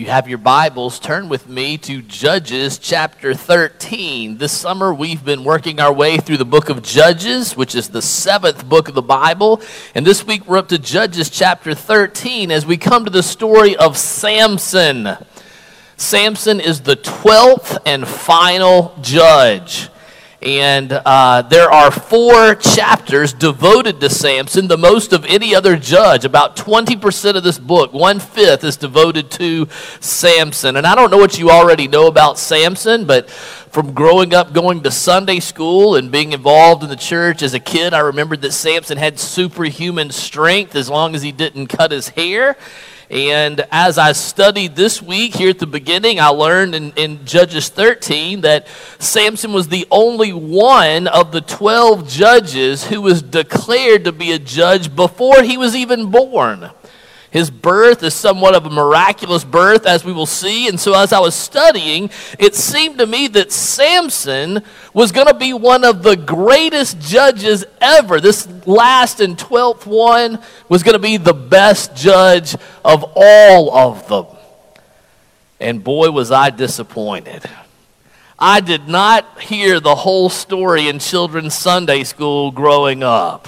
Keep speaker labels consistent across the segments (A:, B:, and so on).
A: You have your Bibles, turn with me to Judges chapter 13. This summer, we've been working our way through the book of Judges, which is the seventh book of the Bible. And this week, we're up to Judges chapter 13 as we come to the story of Samson. Samson is the 12th and final judge. And uh, there are four chapters devoted to Samson, the most of any other judge. About 20% of this book, one fifth, is devoted to Samson. And I don't know what you already know about Samson, but from growing up going to Sunday school and being involved in the church as a kid, I remembered that Samson had superhuman strength as long as he didn't cut his hair. And as I studied this week here at the beginning, I learned in, in, Judges 13 that Samson was the only one of the 12 judges who was declared to be a judge before he was even born. His birth is somewhat of a miraculous birth, as we will see. And so, as I was studying, it seemed to me that Samson was going to be one of the greatest judges ever. This last and 12th one was going to be the best judge of all of them. And boy, was I disappointed. I did not hear the whole story in children's Sunday school growing up.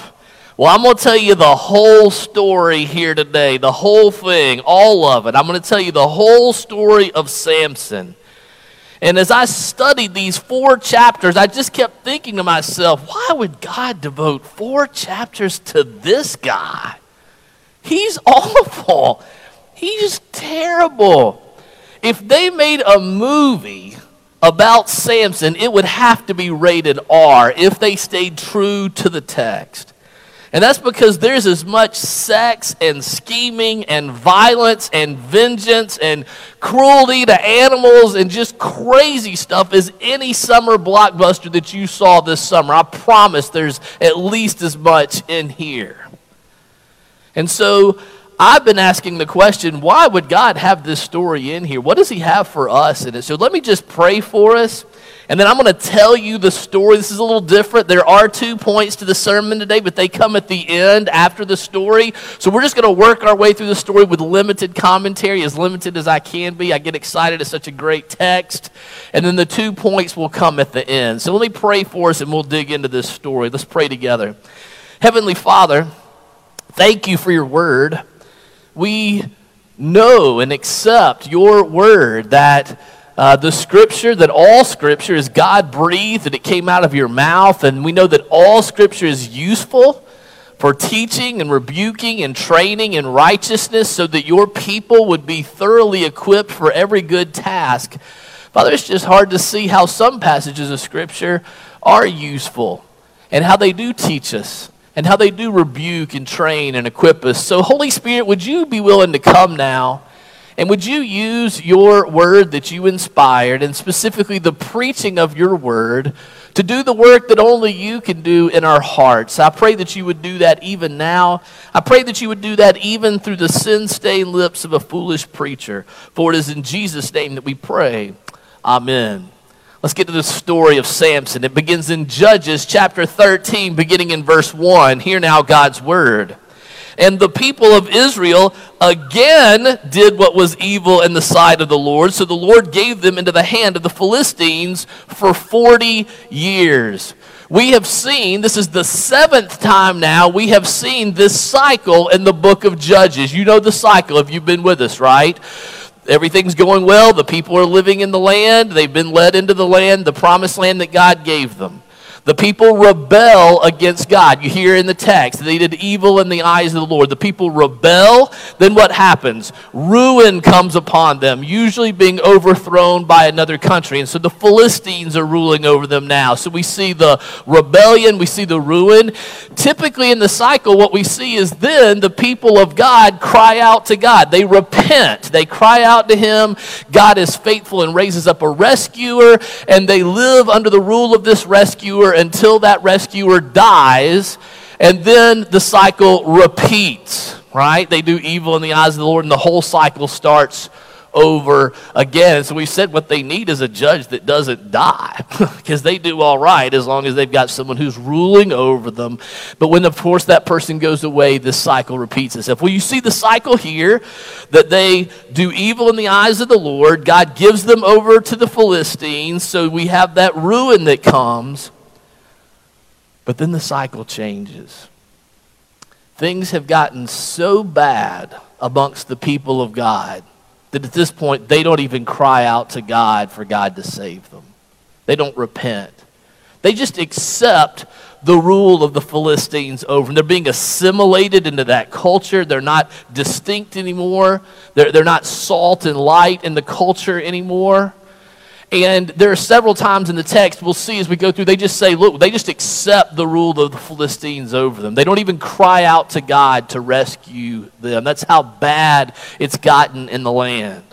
A: Well, I'm going to tell you the whole story here today, the whole thing, all of it. I'm going to tell you the whole story of Samson. And as I studied these four chapters, I just kept thinking to myself, why would God devote four chapters to this guy? He's awful. He's terrible. If they made a movie about Samson, it would have to be rated R if they stayed true to the text. And that's because there's as much sex and scheming and violence and vengeance and cruelty to animals and just crazy stuff as any summer blockbuster that you saw this summer. I promise there's at least as much in here. And so I've been asking the question why would God have this story in here? What does He have for us in it? So let me just pray for us. And then I'm going to tell you the story. This is a little different. There are two points to the sermon today, but they come at the end after the story. So we're just going to work our way through the story with limited commentary, as limited as I can be. I get excited. It's such a great text. And then the two points will come at the end. So let me pray for us and we'll dig into this story. Let's pray together. Heavenly Father, thank you for your word. We know and accept your word that uh, the scripture, that all scripture is God breathed and it came out of your mouth. And we know that all scripture is useful for teaching and rebuking and training in righteousness so that your people would be thoroughly equipped for every good task. Father, it's just hard to see how some passages of scripture are useful and how they do teach us and how they do rebuke and train and equip us. So, Holy Spirit, would you be willing to come now? And would you use your word that you inspired, and specifically the preaching of your word, to do the work that only you can do in our hearts? I pray that you would do that even now. I pray that you would do that even through the sin stained lips of a foolish preacher. For it is in Jesus' name that we pray. Amen. Let's get to the story of Samson. It begins in Judges chapter 13, beginning in verse 1. Hear now God's word. And the people of Israel again did what was evil in the sight of the Lord. So the Lord gave them into the hand of the Philistines for 40 years. We have seen, this is the seventh time now, we have seen this cycle in the book of Judges. You know the cycle if you've been with us, right? Everything's going well. The people are living in the land. They've been led into the land, the promised land that God gave them. The people rebel against God. You hear in the text, they did evil in the eyes of the Lord. The people rebel, then what happens? Ruin comes upon them, usually being overthrown by another country. And so the Philistines are ruling over them now. So we see the rebellion, we see the ruin. Typically in the cycle, what we see is then the people of God cry out to God. They repent, they cry out to Him. God is faithful and raises up a rescuer, and they live under the rule of this rescuer until that rescuer dies, and then the cycle repeats, right? They do evil in the eyes of the Lord, and the whole cycle starts over again. So we said what they need is a judge that doesn't die because they do all right as long as they've got someone who's ruling over them. But when, of course, that person goes away, this cycle repeats itself. Well, you see the cycle here that they do evil in the eyes of the Lord. God gives them over to the Philistines. So we have that ruin that comes. But then the cycle changes. Things have gotten so bad amongst the people of God that at this point they don't even cry out to God for God to save them. They don't repent. They just accept the rule of the Philistines over them. They're being assimilated into that culture. They're not distinct anymore. They're, they're not salt and light in the culture anymore. And there are several times in the text we'll see as we go through, they just say, look, they just accept the rule of the Philistines over them. They don't even cry out to God to rescue them. That's how bad it's gotten in the land.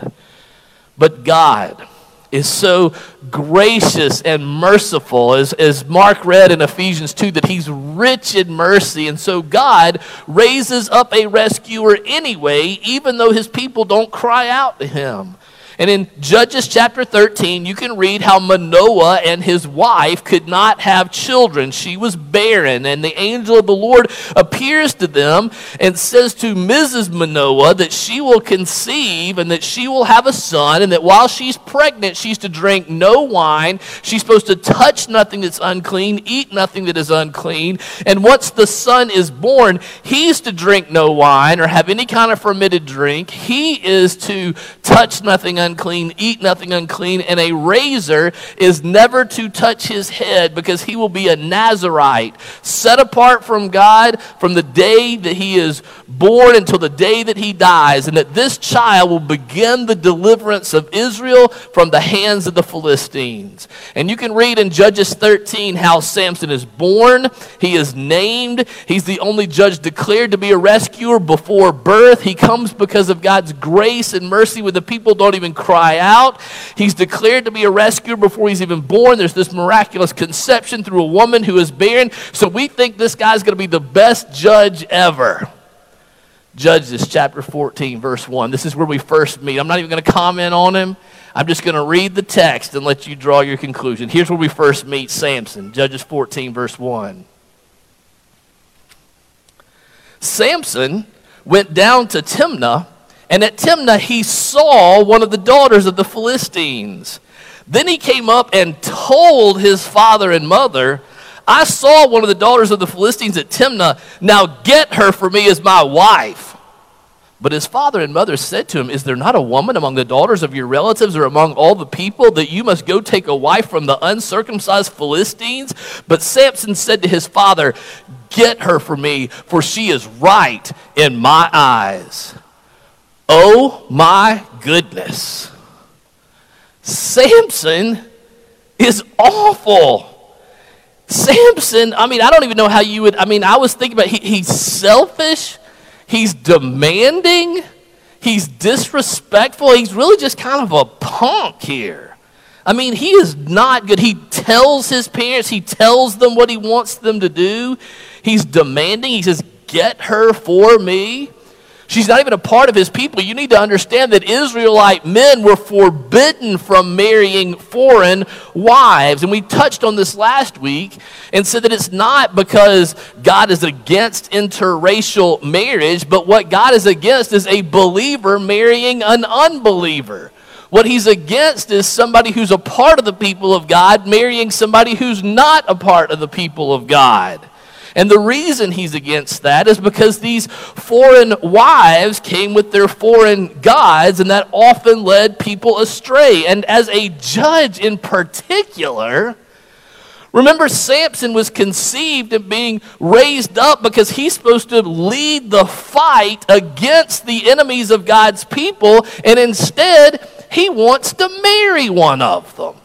A: But God is so gracious and merciful, as, as Mark read in Ephesians 2, that he's rich in mercy. And so God raises up a rescuer anyway, even though his people don't cry out to him. And in Judges chapter 13, you can read how Manoah and his wife could not have children. She was barren. And the angel of the Lord appears to them and says to Mrs. Manoah that she will conceive and that she will have a son, and that while she's pregnant, she's to drink no wine. She's supposed to touch nothing that's unclean, eat nothing that is unclean. And once the son is born, he's to drink no wine or have any kind of fermented drink. He is to touch nothing unclean unclean, eat nothing unclean, and a razor is never to touch his head because he will be a Nazarite, set apart from God from the day that he is born until the day that he dies, and that this child will begin the deliverance of Israel from the hands of the Philistines. And you can read in Judges 13 how Samson is born, he is named, he's the only judge declared to be a rescuer before birth. He comes because of God's grace and mercy when the people don't even cry out. He's declared to be a rescuer before he's even born. There's this miraculous conception through a woman who is barren. So we think this guy's going to be the best judge ever. Judges chapter 14, verse 1. This is where we first meet. I'm not even going to comment on him. I'm just going to read the text and let you draw your conclusion. Here's where we first meet Samson. Judges 14, verse 1. Samson went down to Timnah and at Timnah, he saw one of the daughters of the Philistines. Then he came up and told his father and mother, I saw one of the daughters of the Philistines at Timnah. Now get her for me as my wife. But his father and mother said to him, Is there not a woman among the daughters of your relatives or among all the people that you must go take a wife from the uncircumcised Philistines? But Samson said to his father, Get her for me, for she is right in my eyes. Oh my goodness. Samson is awful. Samson, I mean, I don't even know how you would, I mean, I was thinking about he, he's selfish, he's demanding, he's disrespectful, he's really just kind of a punk here. I mean, he is not good. He tells his parents, he tells them what he wants them to do. He's demanding, he says, Get her for me. She's not even a part of his people. You need to understand that Israelite men were forbidden from marrying foreign wives. And we touched on this last week and said that it's not because God is against interracial marriage, but what God is against is a believer marrying an unbeliever. What he's against is somebody who's a part of the people of God marrying somebody who's not a part of the people of God. And the reason he's against that is because these foreign wives came with their foreign gods, and that often led people astray. And as a judge in particular, Remember, Samson was conceived and being raised up because he's supposed to lead the fight against the enemies of God's people, and instead, he wants to marry one of them.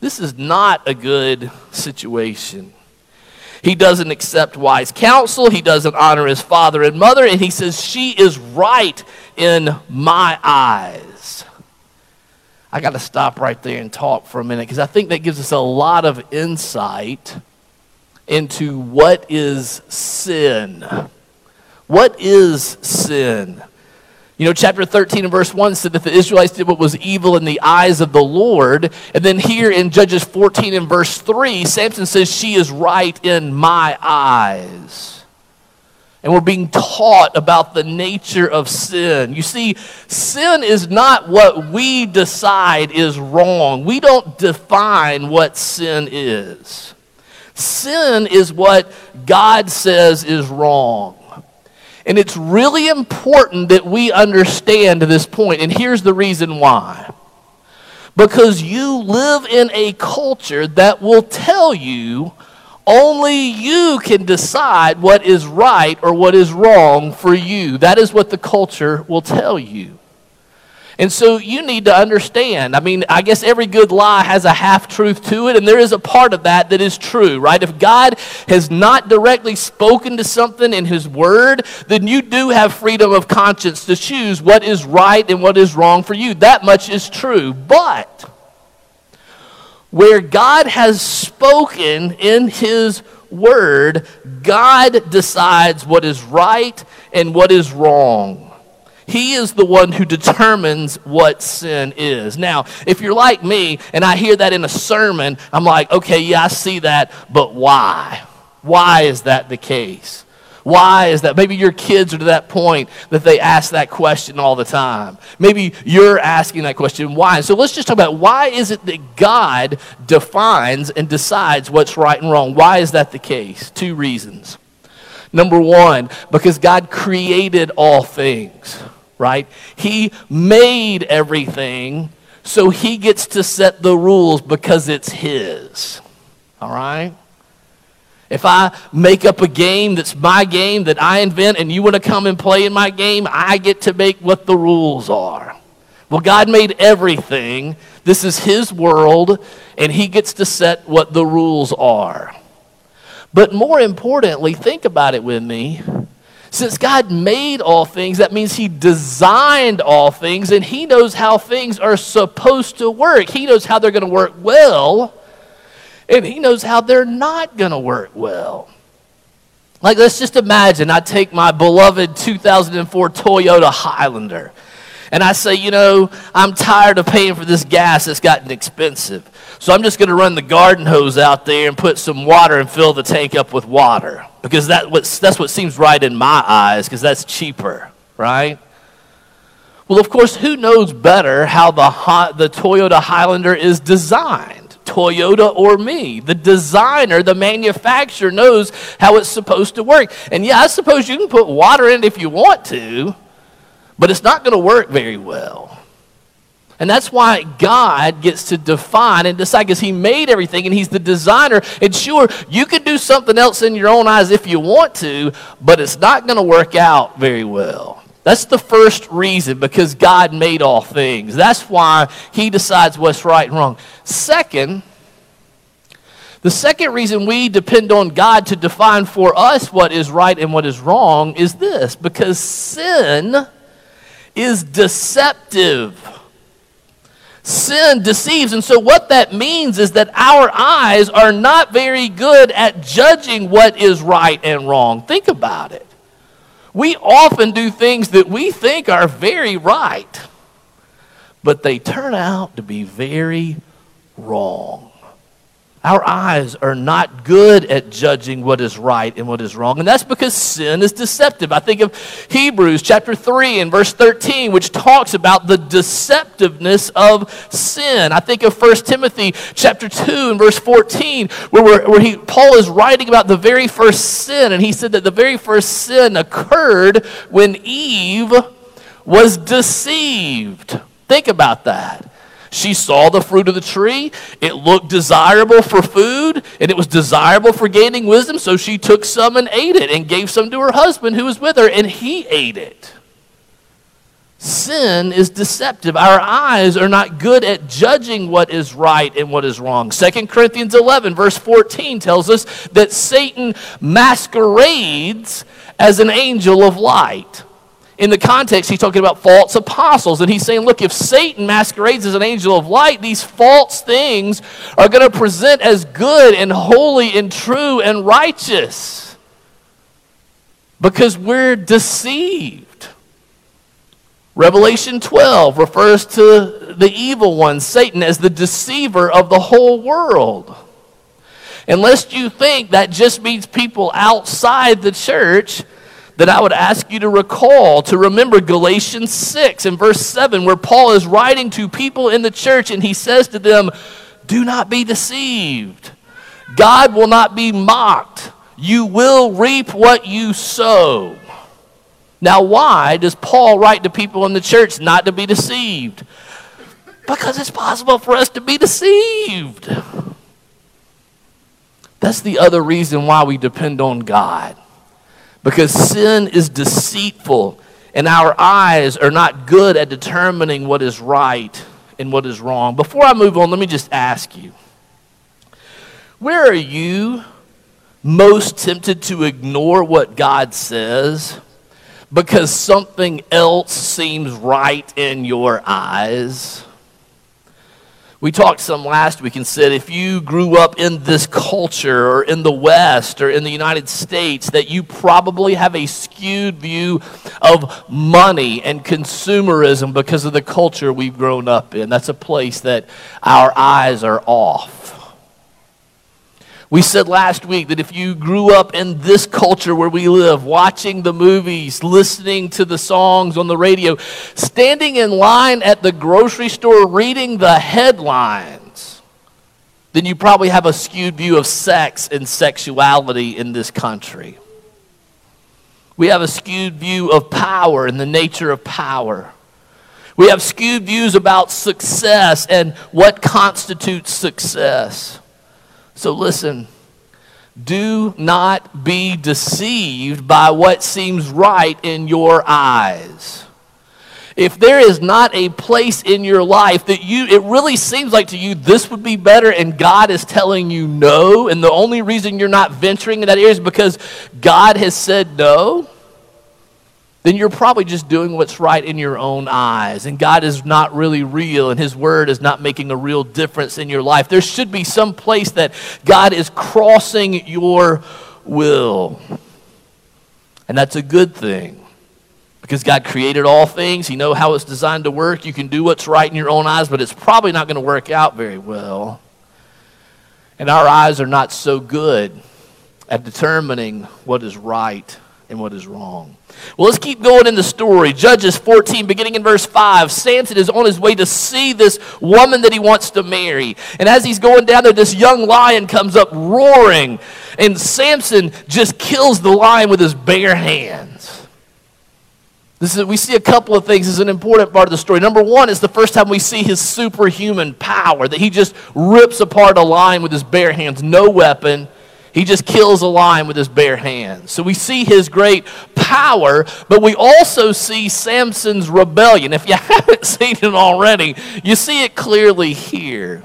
A: This is not a good situation. He doesn't accept wise counsel. He doesn't honor his father and mother. And he says, She is right in my eyes. I got to stop right there and talk for a minute because I think that gives us a lot of insight into what is sin. What is sin? You know, chapter 13 and verse 1 said that the Israelites did what was evil in the eyes of the Lord. And then here in Judges 14 and verse 3, Samson says, She is right in my eyes. And we're being taught about the nature of sin. You see, sin is not what we decide is wrong. We don't define what sin is. Sin is what God says is wrong. And it's really important that we understand this point. And here's the reason why. Because you live in a culture that will tell you only you can decide what is right or what is wrong for you. That is what the culture will tell you. And so you need to understand. I mean, I guess every good lie has a half truth to it, and there is a part of that that is true, right? If God has not directly spoken to something in His Word, then you do have freedom of conscience to choose what is right and what is wrong for you. That much is true. But where God has spoken in His Word, God decides what is right and what is wrong. He is the one who determines what sin is. Now, if you're like me and I hear that in a sermon, I'm like, okay, yeah, I see that, but why? Why is that the case? Why is that? Maybe your kids are to that point that they ask that question all the time. Maybe you're asking that question, why? So let's just talk about why is it that God defines and decides what's right and wrong? Why is that the case? Two reasons. Number one, because God created all things right? He made everything, so he gets to set the rules because it's his. All right? If I make up a game that's my game that I invent and you want to come and play in my game, I get to make what the rules are. Well, God made everything. This is His world, and He gets to set what the rules are. But more importantly, think about it with me. Since God made all things, that means He designed all things and He knows how things are supposed to work. He knows how they're going to work well and He knows how they're not going to work well. Like, let's just imagine I take my beloved 2004 Toyota Highlander and I say, you know, I'm tired of paying for this gas that's gotten expensive. So I'm just going to run the garden hose out there and put some water and fill the tank up with water because that what's, that's what seems right in my eyes because that's cheaper, right? Well, of course, who knows better how the, the Toyota Highlander is designed? Toyota or me. The designer, the manufacturer knows how it's supposed to work. And yeah, I suppose you can put water in it if you want to, but it's not going to work very well. And that's why God gets to define and decide because He made everything and He's the designer. And sure, you can do something else in your own eyes if you want to, but it's not going to work out very well. That's the first reason because God made all things. That's why He decides what's right and wrong. Second, the second reason we depend on God to define for us what is right and what is wrong is this because sin is deceptive. Sin deceives. And so, what that means is that our eyes are not very good at judging what is right and wrong. Think about it. We often do things that we think are very right, but they turn out to be very wrong. Our eyes are not good at judging what is right and what is wrong. And that's because sin is deceptive. I think of Hebrews chapter 3 and verse 13, which talks about the deceptiveness of sin. I think of 1 Timothy chapter 2 and verse 14, where, where he, Paul is writing about the very first sin. And he said that the very first sin occurred when Eve was deceived. Think about that. She saw the fruit of the tree. It looked desirable for food, and it was desirable for gaining wisdom. So she took some and ate it, and gave some to her husband who was with her, and he ate it. Sin is deceptive. Our eyes are not good at judging what is right and what is wrong. 2 Corinthians 11, verse 14, tells us that Satan masquerades as an angel of light in the context, he's talking about false apostles. And he's saying, look, if Satan masquerades as an angel of light, these false things are going to present as good and holy and true and righteous because we're deceived. Revelation 12 refers to the evil one, Satan, as the deceiver of the whole world. Unless you think that just means people outside the church, then I would ask you to recall, to remember Galatians 6 and verse 7, where Paul is writing to people in the church and he says to them, Do not be deceived. God will not be mocked. You will reap what you sow. Now, why does Paul write to people in the church not to be deceived? Because it's possible for us to be deceived. That's the other reason why we depend on God. Because sin is deceitful, and our eyes are not good at determining what is right and what is wrong. Before I move on, let me just ask you where are you most tempted to ignore what God says because something else seems right in your eyes. We talked some last week and said if you grew up in this culture or in the West or in the United States, that you probably have a skewed view of money and consumerism because of the culture we've grown up in. That's a place that our eyes are off. We said last week that if you grew up in this culture where we live, watching the movies, listening to the songs on the radio, standing in line at the grocery store reading the headlines, then you probably have a skewed view of sex and sexuality in this country. We have a skewed view of power and the nature of power. We have skewed views about success and what constitutes success. So listen, do not be deceived by what seems right in your eyes. If there is not a place in your life that you, it really seems like to you this would be better, and God is telling you no, and the only reason you're not venturing in that area is because God has said no, then you're probably just doing what's right in your own eyes. And God is not really real, and His Word is not making a real difference in your life. There should be some place that God is crossing your will. And that's a good thing. Because God created all things, He knows how it's designed to work. You can do what's right in your own eyes, but it's probably not going to work out very well. And our eyes are not so good at determining what is right and what is wrong. Well, let's keep going in the story. Judges 14, beginning in verse 5. Samson is on his way to see this woman that he wants to marry. And as he's going down there, this young lion comes up roaring. And Samson just kills the lion with his bare hands. This is, we see a couple of things. Is an important part of the story. Number one is the first time we see his superhuman power, that he just rips apart a lion with his bare hands, no weapon. He just kills a lion with his bare hands. So we see his great power, but we also see Samson's rebellion. If you haven't seen it already, you see it clearly here.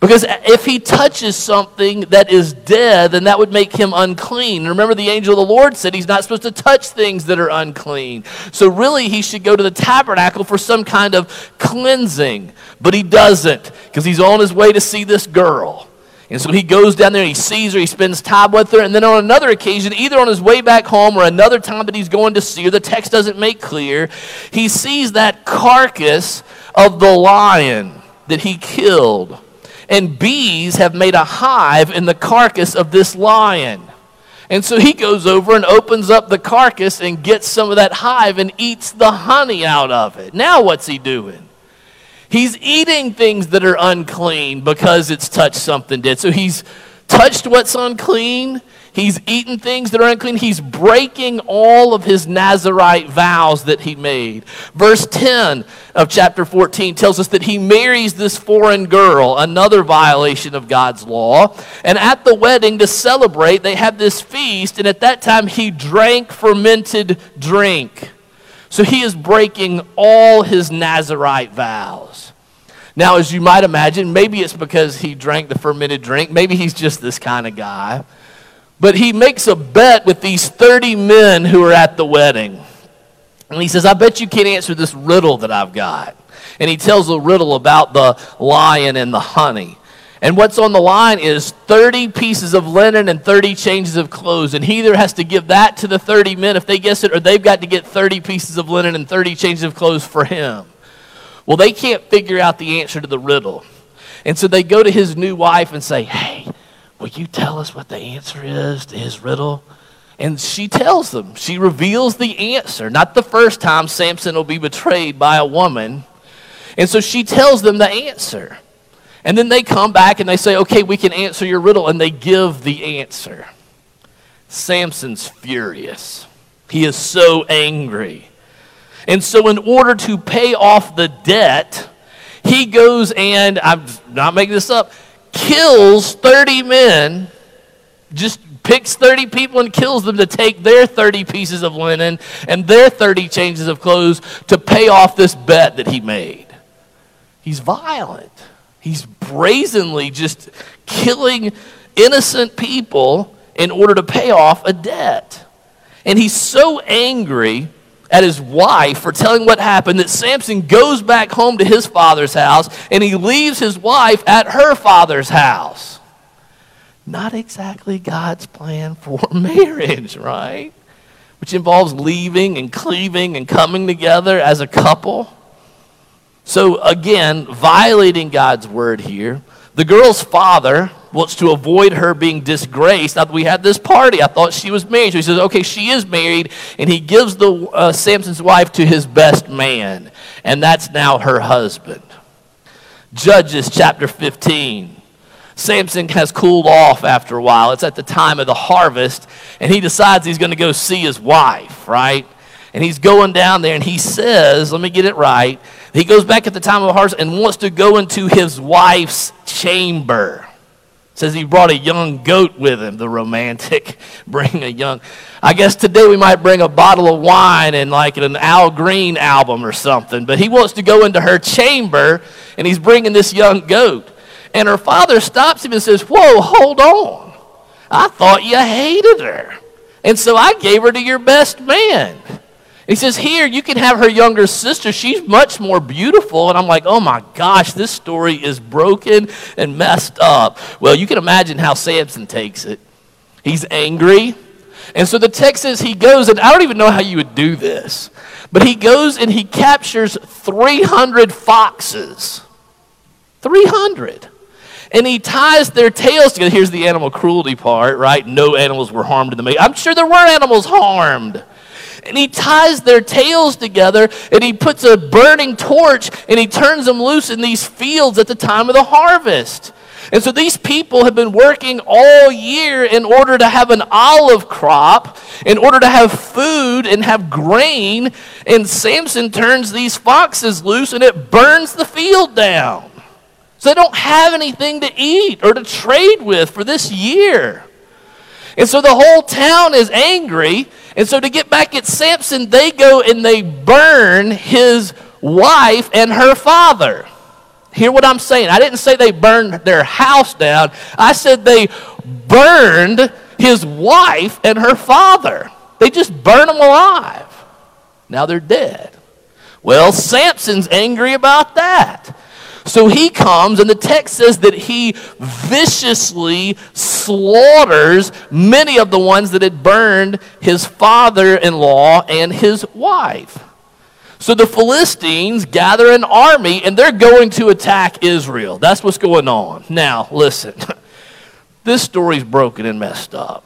A: Because if he touches something that is dead, then that would make him unclean. Remember, the angel of the Lord said he's not supposed to touch things that are unclean. So, really, he should go to the tabernacle for some kind of cleansing. But he doesn't because he's on his way to see this girl. And so he goes down there, he sees her, he spends time with her, and then on another occasion, either on his way back home or another time that he's going to see her, the text doesn't make clear, he sees that carcass of the lion that he killed. And bees have made a hive in the carcass of this lion. And so he goes over and opens up the carcass and gets some of that hive and eats the honey out of it. Now, what's he doing? He's eating things that are unclean because it's touched something dead. So he's touched what's unclean. He's eaten things that are unclean. He's breaking all of his Nazarite vows that he made. Verse 10 of chapter 14 tells us that he marries this foreign girl, another violation of God's law. And at the wedding, to celebrate, they have this feast. And at that time, he drank fermented drink. So he is breaking all his Nazarite vows. Now, as you might imagine, maybe it's because he drank the fermented drink. Maybe he's just this kind of guy. But he makes a bet with these 30 men who are at the wedding. And he says, I bet you can't answer this riddle that I've got. And he tells a riddle about the lion and the honey. And what's on the line is 30 pieces of linen and 30 changes of clothes. And he either has to give that to the 30 men if they guess it, or they've got to get 30 pieces of linen and 30 changes of clothes for him. Well, they can't figure out the answer to the riddle. And so they go to his new wife and say, Hey, will you tell us what the answer is to his riddle? And she tells them, she reveals the answer. Not the first time Samson will be betrayed by a woman. And so she tells them the answer. And then they come back and they say, okay, we can answer your riddle. And they give the answer. Samson's furious. He is so angry. And so, in order to pay off the debt, he goes and, I'm not making this up, kills 30 men, just picks 30 people and kills them to take their 30 pieces of linen and their 30 changes of clothes to pay off this bet that he made. He's violent. He's brazenly just killing innocent people in order to pay off a debt. And he's so angry at his wife for telling what happened that Samson goes back home to his father's house and he leaves his wife at her father's house. Not exactly God's plan for marriage, right? Which involves leaving and cleaving and coming together as a couple. So, again, violating God's word here. The girl's father wants to avoid her being disgraced. Now, we had this party. I thought she was married. So he says, okay, she is married. And he gives the uh, Samson's wife to his best man. And that's now her husband. Judges chapter 15. Samson has cooled off after a while. It's at the time of the harvest. And he decides he's going to go see his wife, right? And he's going down there and he says, let me get it right. He goes back at the time of harvest and wants to go into his wife's chamber. Says he brought a young goat with him, the romantic. Bring a young. I guess today we might bring a bottle of wine and like an Al Green album or something. But he wants to go into her chamber and he's bringing this young goat. And her father stops him and says, Whoa, hold on. I thought you hated her. And so I gave her to your best man. He says, Here, you can have her younger sister. She's much more beautiful. And I'm like, Oh my gosh, this story is broken and messed up. Well, you can imagine how Samson takes it. He's angry. And so the text says he goes, and I don't even know how you would do this, but he goes and he captures 300 foxes. 300 and he ties their tails together. Here's the animal cruelty part, right? No animals were harmed in the making. I'm sure there were animals harmed and he ties their tails together and he puts a burning torch and he turns them loose in these fields at the time of the harvest. And so these people have been working all year in order to have an olive crop, in order to have food and have grain. And Samson turns these foxes loose and it burns the field down. So they don't have anything to eat or to trade with for this year. And so the whole town is angry. And so to get back at Samson, they go and they burn his wife and her father. Hear what I'm saying. I didn't say they burned their house down, I said they burned his wife and her father. They just burned them alive. Now they're dead. Well, Samson's angry about that. So he comes, and the text says that he viciously slaughters many of the ones that had burned his father in law and his wife. So the Philistines gather an army and they're going to attack Israel. That's what's going on. Now, listen, this story's broken and messed up.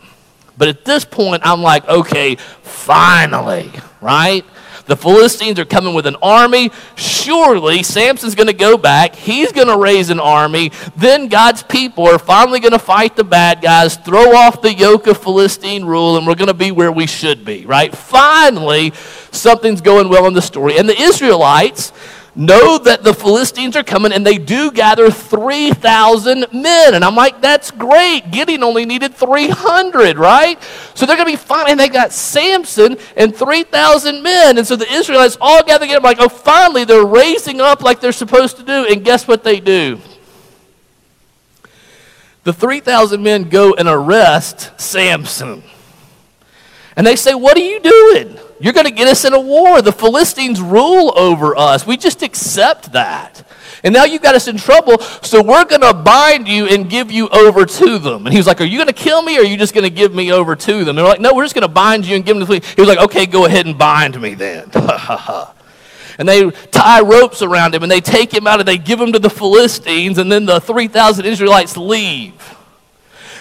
A: But at this point, I'm like, okay, finally, right? The Philistines are coming with an army. Surely Samson's going to go back. He's going to raise an army. Then God's people are finally going to fight the bad guys, throw off the yoke of Philistine rule, and we're going to be where we should be, right? Finally, something's going well in the story. And the Israelites, know that the Philistines are coming, and they do gather 3,000 men. And I'm like, that's great. Gideon only needed 300, right? So they're going to be fine. And they got Samson and 3,000 men. And so the Israelites all gather together, I'm like, oh, finally, they're raising up like they're supposed to do. And guess what they do? The 3,000 men go and arrest Samson. And they say, What are you doing? You're going to get us in a war. The Philistines rule over us. We just accept that. And now you got us in trouble, so we're going to bind you and give you over to them. And he was like, Are you going to kill me or are you just going to give me over to them? And they're like, No, we're just going to bind you and give them to the He was like, Okay, go ahead and bind me then. and they tie ropes around him and they take him out and they give him to the Philistines, and then the 3,000 Israelites leave.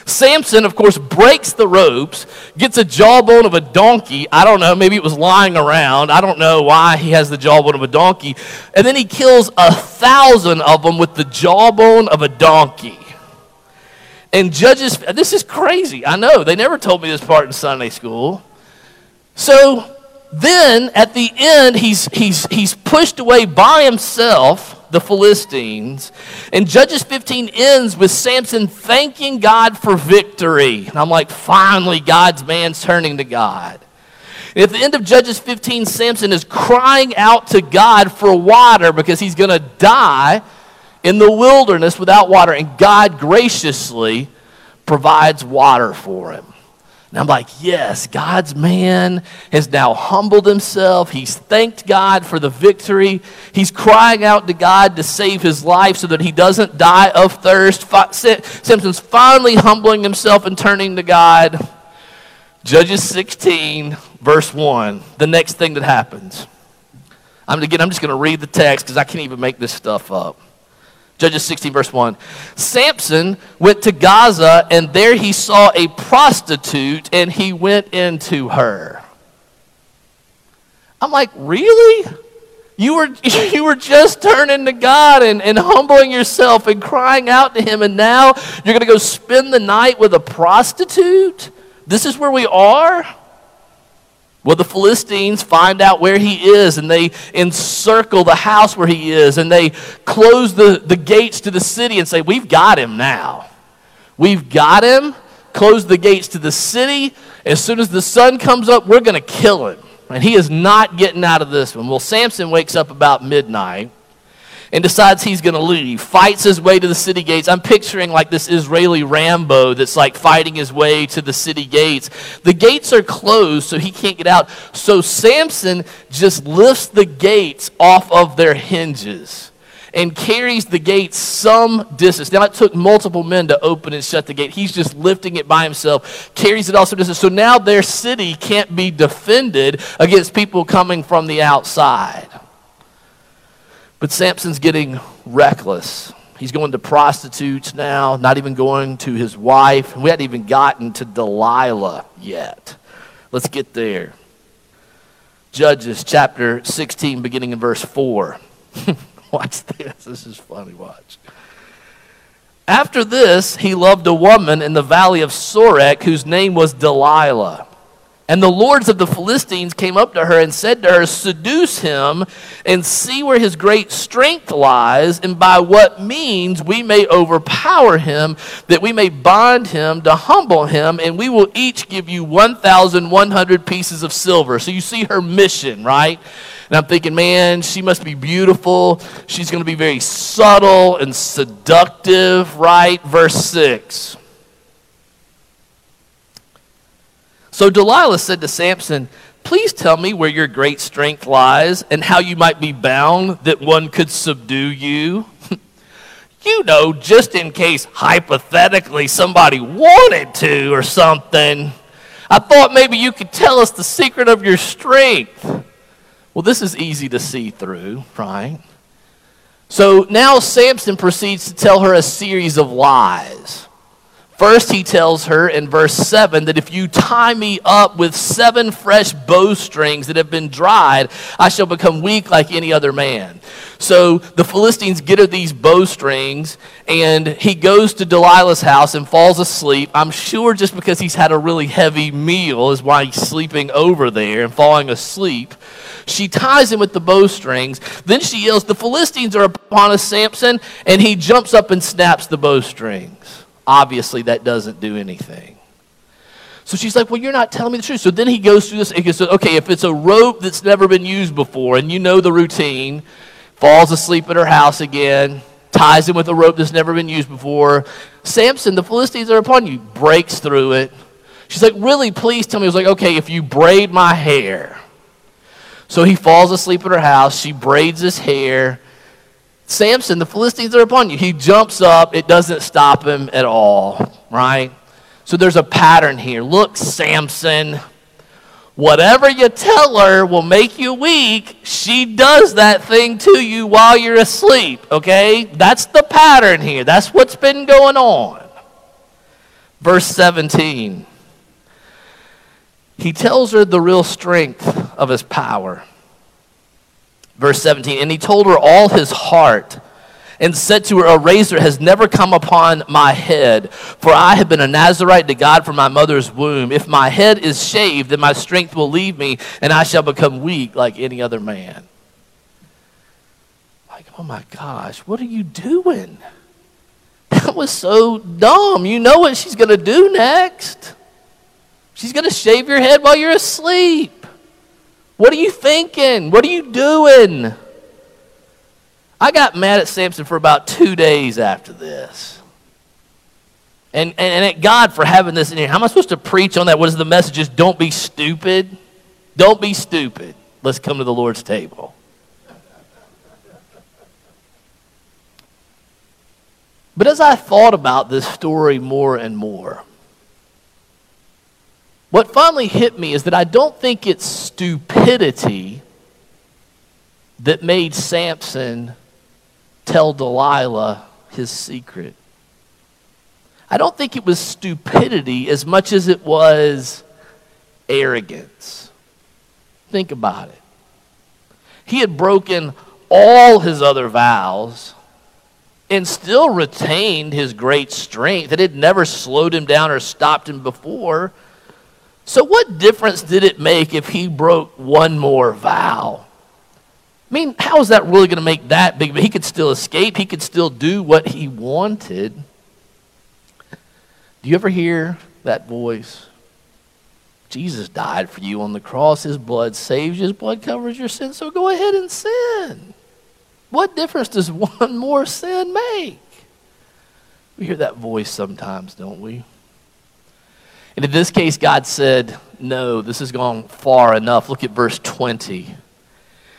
A: Samson, of course, breaks the ropes, gets a jawbone of a donkey. I don't know, maybe it was lying around. I don't know why he has the jawbone of a donkey. And then he kills a thousand of them with the jawbone of a donkey. And Judges, this is crazy. I know, they never told me this part in Sunday school. So then at the end, he's, he's, he's pushed away by himself the Philistines. And Judges 15 ends with Samson thanking God for victory. And I'm like, finally, God's man's turning to God. At the end of Judges 15, Samson is crying out to God for water because he's going to die in the wilderness without water. And God graciously provides water for him. And I'm like, yes, God's man has now humbled himself. He's thanked God for the victory. He's crying out to God to save his life so that he doesn't die of thirst. Samson's finally humbling himself and turning to God. Judges 16, verse 1, the next thing that happens. I'm, again, I'm just going to read the text because I can't even make this stuff up. Judges 16, verse 1. Samson went to Gaza, and there he saw a prostitute, and he went into her. I'm like, really? You were, you were just turning to God and, and humbling yourself and crying out to Him, and now you're going to go spend the night with a prostitute? This is where we are? Well, the Philistines find out where he is and they encircle the house where he is and they close the, the gates to the city and say, We've got him now. We've got him. Close the gates to the city. As soon as the sun comes up, we're going to kill him. And he is not getting out of this one. Well, Samson wakes up about midnight and decides he's going to leave, fights his way to the city gates. I'm picturing like this Israeli Rambo that's like fighting his way to the city gates. The gates are closed, so he can't get out. So Samson just lifts the gates off of their hinges and carries the gate some distance. Now, it took multiple men to open and shut the gate. He's just lifting it by himself, carries it also distance. So now their city can't be defended against people coming from the outside. But Samson's getting reckless. He's going to prostitutes now, not even going to his wife. We hadn't even gotten to Delilah yet. Let's get there. Judges chapter 16, beginning in verse 4. watch this. This is funny. Watch. After this, he loved a woman in the valley of Sorek whose name was Delilah. And the lords of the Philistines came up to her and said to her, Seduce him and see where his great strength lies, and by what means we may overpower him, that we may bind him to humble him, and we will each give you 1,100 pieces of silver. So you see her mission, right? And I'm thinking, man, she must be beautiful. She's going to be very subtle and seductive, right? Verse 6. So Delilah said to Samson, Please tell me where your great strength lies and how you might be bound that one could subdue you. you know, just in case hypothetically somebody wanted to or something. I thought maybe you could tell us the secret of your strength. Well, this is easy to see through, right? So now Samson proceeds to tell her a series of lies. First, he tells her in verse 7 that if you tie me up with seven fresh bowstrings that have been dried, I shall become weak like any other man. So the Philistines get her these bowstrings, and he goes to Delilah's house and falls asleep. I'm sure just because he's had a really heavy meal is why he's sleeping over there and falling asleep. She ties him with the bowstrings. Then she yells, The Philistines are upon us, Samson, and he jumps up and snaps the bowstrings. Obviously, that doesn't do anything. So she's like, Well, you're not telling me the truth. So then he goes through this and goes, Okay, if it's a rope that's never been used before and you know the routine, falls asleep at her house again, ties him with a rope that's never been used before. Samson, the Philistines are upon you, breaks through it. She's like, Really, please tell me. He was like, Okay, if you braid my hair. So he falls asleep at her house. She braids his hair. Samson, the Philistines are upon you. He jumps up, it doesn't stop him at all, right? So there's a pattern here. Look, Samson, whatever you tell her will make you weak, she does that thing to you while you're asleep, okay? That's the pattern here. That's what's been going on. Verse 17. He tells her the real strength of his power. Verse 17, and he told her all his heart and said to her, A razor has never come upon my head, for I have been a Nazarite to God from my mother's womb. If my head is shaved, then my strength will leave me, and I shall become weak like any other man. Like, oh my gosh, what are you doing? That was so dumb. You know what she's going to do next. She's going to shave your head while you're asleep. What are you thinking? What are you doing? I got mad at Samson for about two days after this. And, and, and at God for having this in here. How am I supposed to preach on that? What is the message? Just don't be stupid. Don't be stupid. Let's come to the Lord's table. But as I thought about this story more and more, what finally hit me is that I don't think it's stupidity that made Samson tell Delilah his secret. I don't think it was stupidity as much as it was arrogance. Think about it. He had broken all his other vows and still retained his great strength. It had never slowed him down or stopped him before. So, what difference did it make if he broke one more vow? I mean, how is that really going to make that big? He could still escape, he could still do what he wanted. Do you ever hear that voice? Jesus died for you on the cross. His blood saves you. His blood covers your sins. So go ahead and sin. What difference does one more sin make? We hear that voice sometimes, don't we? And in this case, God said, No, this has gone far enough. Look at verse 20.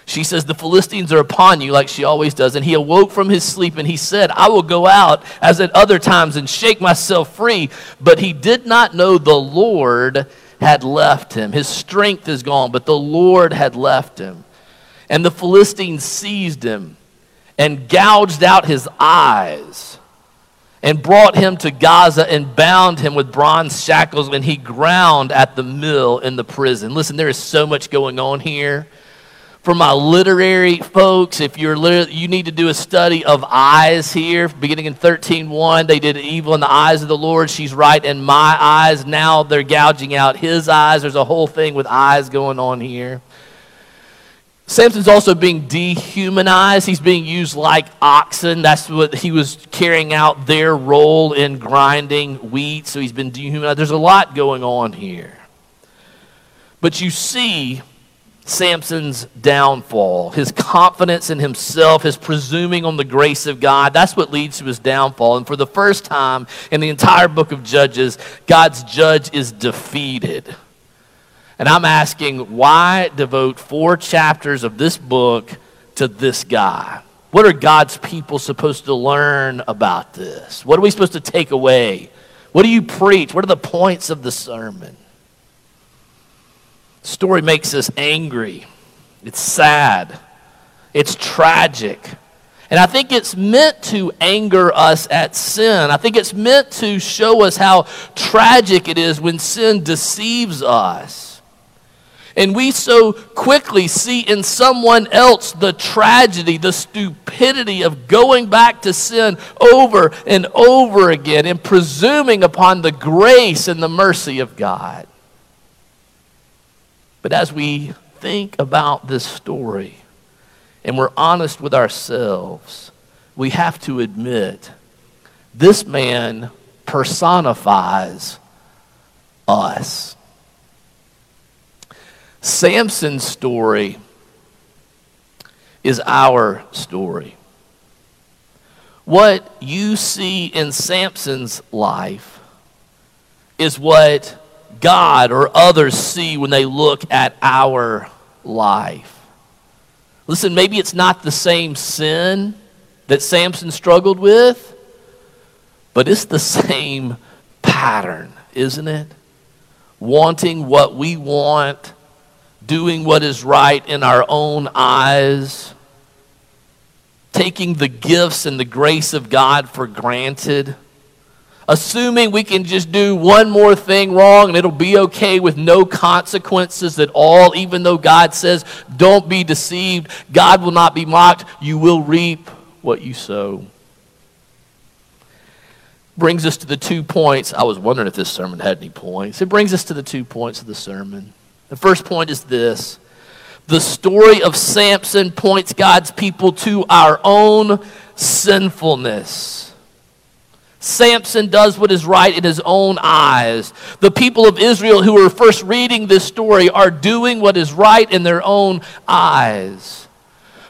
A: She says, The Philistines are upon you, like she always does. And he awoke from his sleep and he said, I will go out as at other times and shake myself free. But he did not know the Lord had left him. His strength is gone, but the Lord had left him. And the Philistines seized him and gouged out his eyes and brought him to Gaza and bound him with bronze shackles when he ground at the mill in the prison. Listen, there is so much going on here. For my literary folks, if you're liter- you need to do a study of eyes here, beginning in 13:1, they did evil in the eyes of the Lord. She's right in my eyes. Now they're gouging out his eyes. There's a whole thing with eyes going on here. Samson's also being dehumanized. He's being used like oxen. That's what he was carrying out their role in grinding wheat. So he's been dehumanized. There's a lot going on here. But you see Samson's downfall, his confidence in himself, his presuming on the grace of God. That's what leads to his downfall. And for the first time in the entire book of Judges, God's judge is defeated. And I'm asking, why devote four chapters of this book to this guy? What are God's people supposed to learn about this? What are we supposed to take away? What do you preach? What are the points of the sermon? The story makes us angry. It's sad. It's tragic. And I think it's meant to anger us at sin. I think it's meant to show us how tragic it is when sin deceives us. And we so quickly see in someone else the tragedy, the stupidity of going back to sin over and over again and presuming upon the grace and the mercy of God. But as we think about this story and we're honest with ourselves, we have to admit this man personifies us. Samson's story is our story. What you see in Samson's life is what God or others see when they look at our life. Listen, maybe it's not the same sin, that Samson struggled with, but it's the same pattern, isn't it? Wanting what we want, doing what is right in our own eyes, taking the gifts and the grace of God for granted assuming we can just do one more thing wrong and it'll be okay with no consequences at all, even though God says, Don't be deceived. God will not be mocked. You will reap what you sow. Brings us to the two points. I was wondering if this sermon had any points. It brings us to the two points of the sermon. The first point is this the story of Samson points God's people to our own sinfulness. Samson does what is right in his own eyes. The people of Israel who are first reading this story are doing what is right in their own eyes.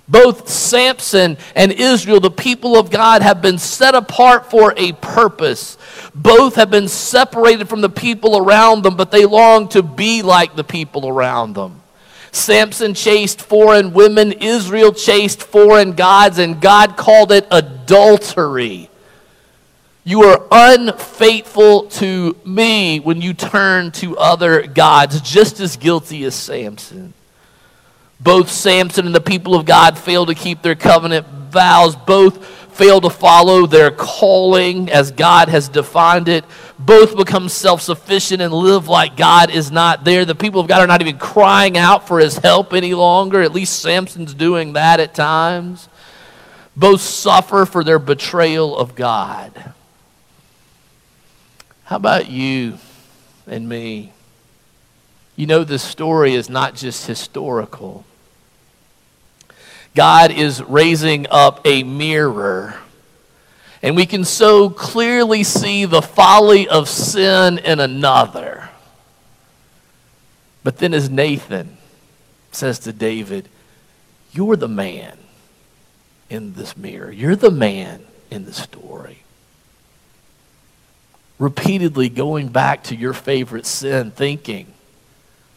A: Both Samson and Israel, the people of God, have been set apart for a purpose. Both have been separated from the people around them, but they long to be like the people around them. Samson chased foreign women, Israel chased foreign gods, and God called it adultery. You are unfaithful to me when you turn to other gods, just as guilty as Samson. Both Samson and the people of God fail to keep their covenant vows. Both fail to follow their calling as God has defined it. Both become self sufficient and live like God is not there. The people of God are not even crying out for his help any longer. At least Samson's doing that at times. Both suffer for their betrayal of God. How about you and me? You know, this story is not just historical. God is raising up a mirror, and we can so clearly see the folly of sin in another. But then, as Nathan says to David, You're the man in this mirror, you're the man in the story repeatedly going back to your favorite sin, thinking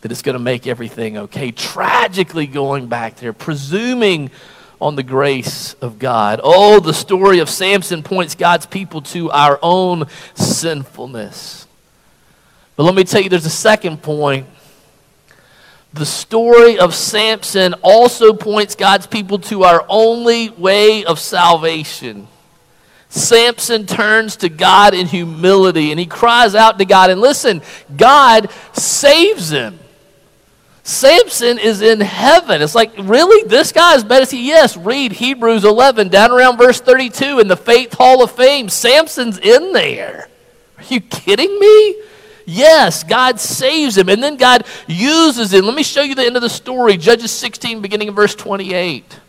A: that it's going to make everything okay, tragically going back there, presuming on the grace of God. Oh, the story of Samson points God's people to our own sinfulness. But let me tell you, there's a second point. The story of Samson also points God's people to our only way of salvation. Samson turns to God in humility and he cries out to God. And listen, God saves him. Samson is in heaven. It's like, really? This guy is better? Yes, read Hebrews 11, down around verse 32 in the Faith Hall of Fame. Samson's in there. Are you kidding me? Yes, God saves him. And then God uses him. Let me show you the end of the story. Judges 16, beginning in verse 28.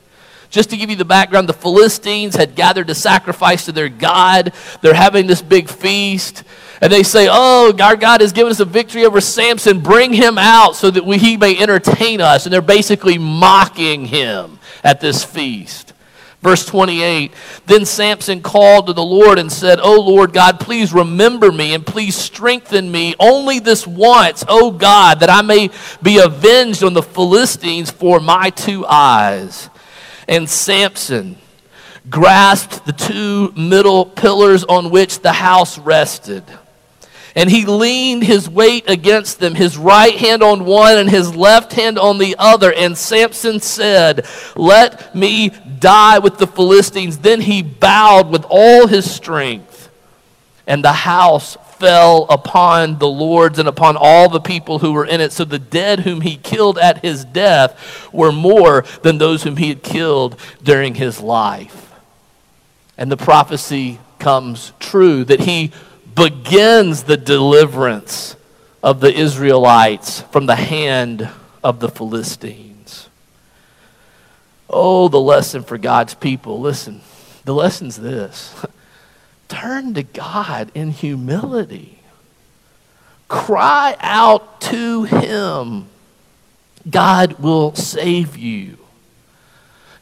A: Just to give you the background, the Philistines had gathered to sacrifice to their God. They're having this big feast. And they say, Oh, our God has given us a victory over Samson. Bring him out so that we, he may entertain us. And they're basically mocking him at this feast. Verse 28 Then Samson called to the Lord and said, Oh Lord God, please remember me and please strengthen me only this once, O God, that I may be avenged on the Philistines for my two eyes. And Samson grasped the two middle pillars on which the house rested. And he leaned his weight against them, his right hand on one and his left hand on the other. And Samson said, Let me die with the Philistines. Then he bowed with all his strength. And the house fell upon the lords and upon all the people who were in it. So the dead whom he killed at his death were more than those whom he had killed during his life. And the prophecy comes true that he begins the deliverance of the Israelites from the hand of the Philistines. Oh, the lesson for God's people. Listen, the lesson's this. Turn to God in humility. Cry out to Him. God will save you.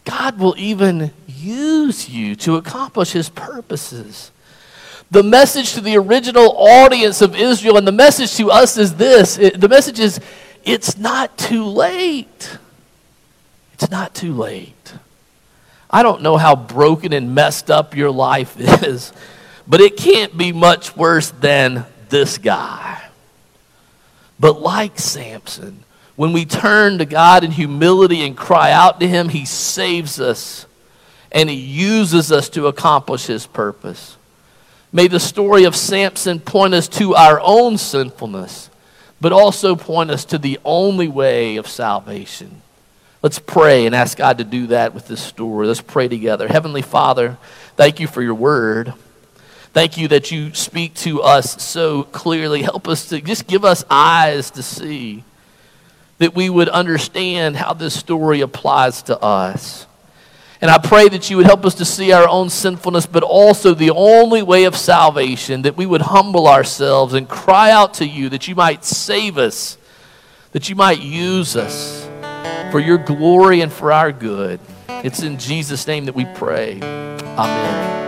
A: God will even use you to accomplish His purposes. The message to the original audience of Israel and the message to us is this the message is it's not too late. It's not too late. I don't know how broken and messed up your life is, but it can't be much worse than this guy. But like Samson, when we turn to God in humility and cry out to Him, He saves us and He uses us to accomplish His purpose. May the story of Samson point us to our own sinfulness, but also point us to the only way of salvation. Let's pray and ask God to do that with this story. Let's pray together. Heavenly Father, thank you for your word. Thank you that you speak to us so clearly. Help us to just give us eyes to see that we would understand how this story applies to us. And I pray that you would help us to see our own sinfulness, but also the only way of salvation, that we would humble ourselves and cry out to you that you might save us, that you might use us for your glory and for our good. It's in Jesus' name that we pray. Amen.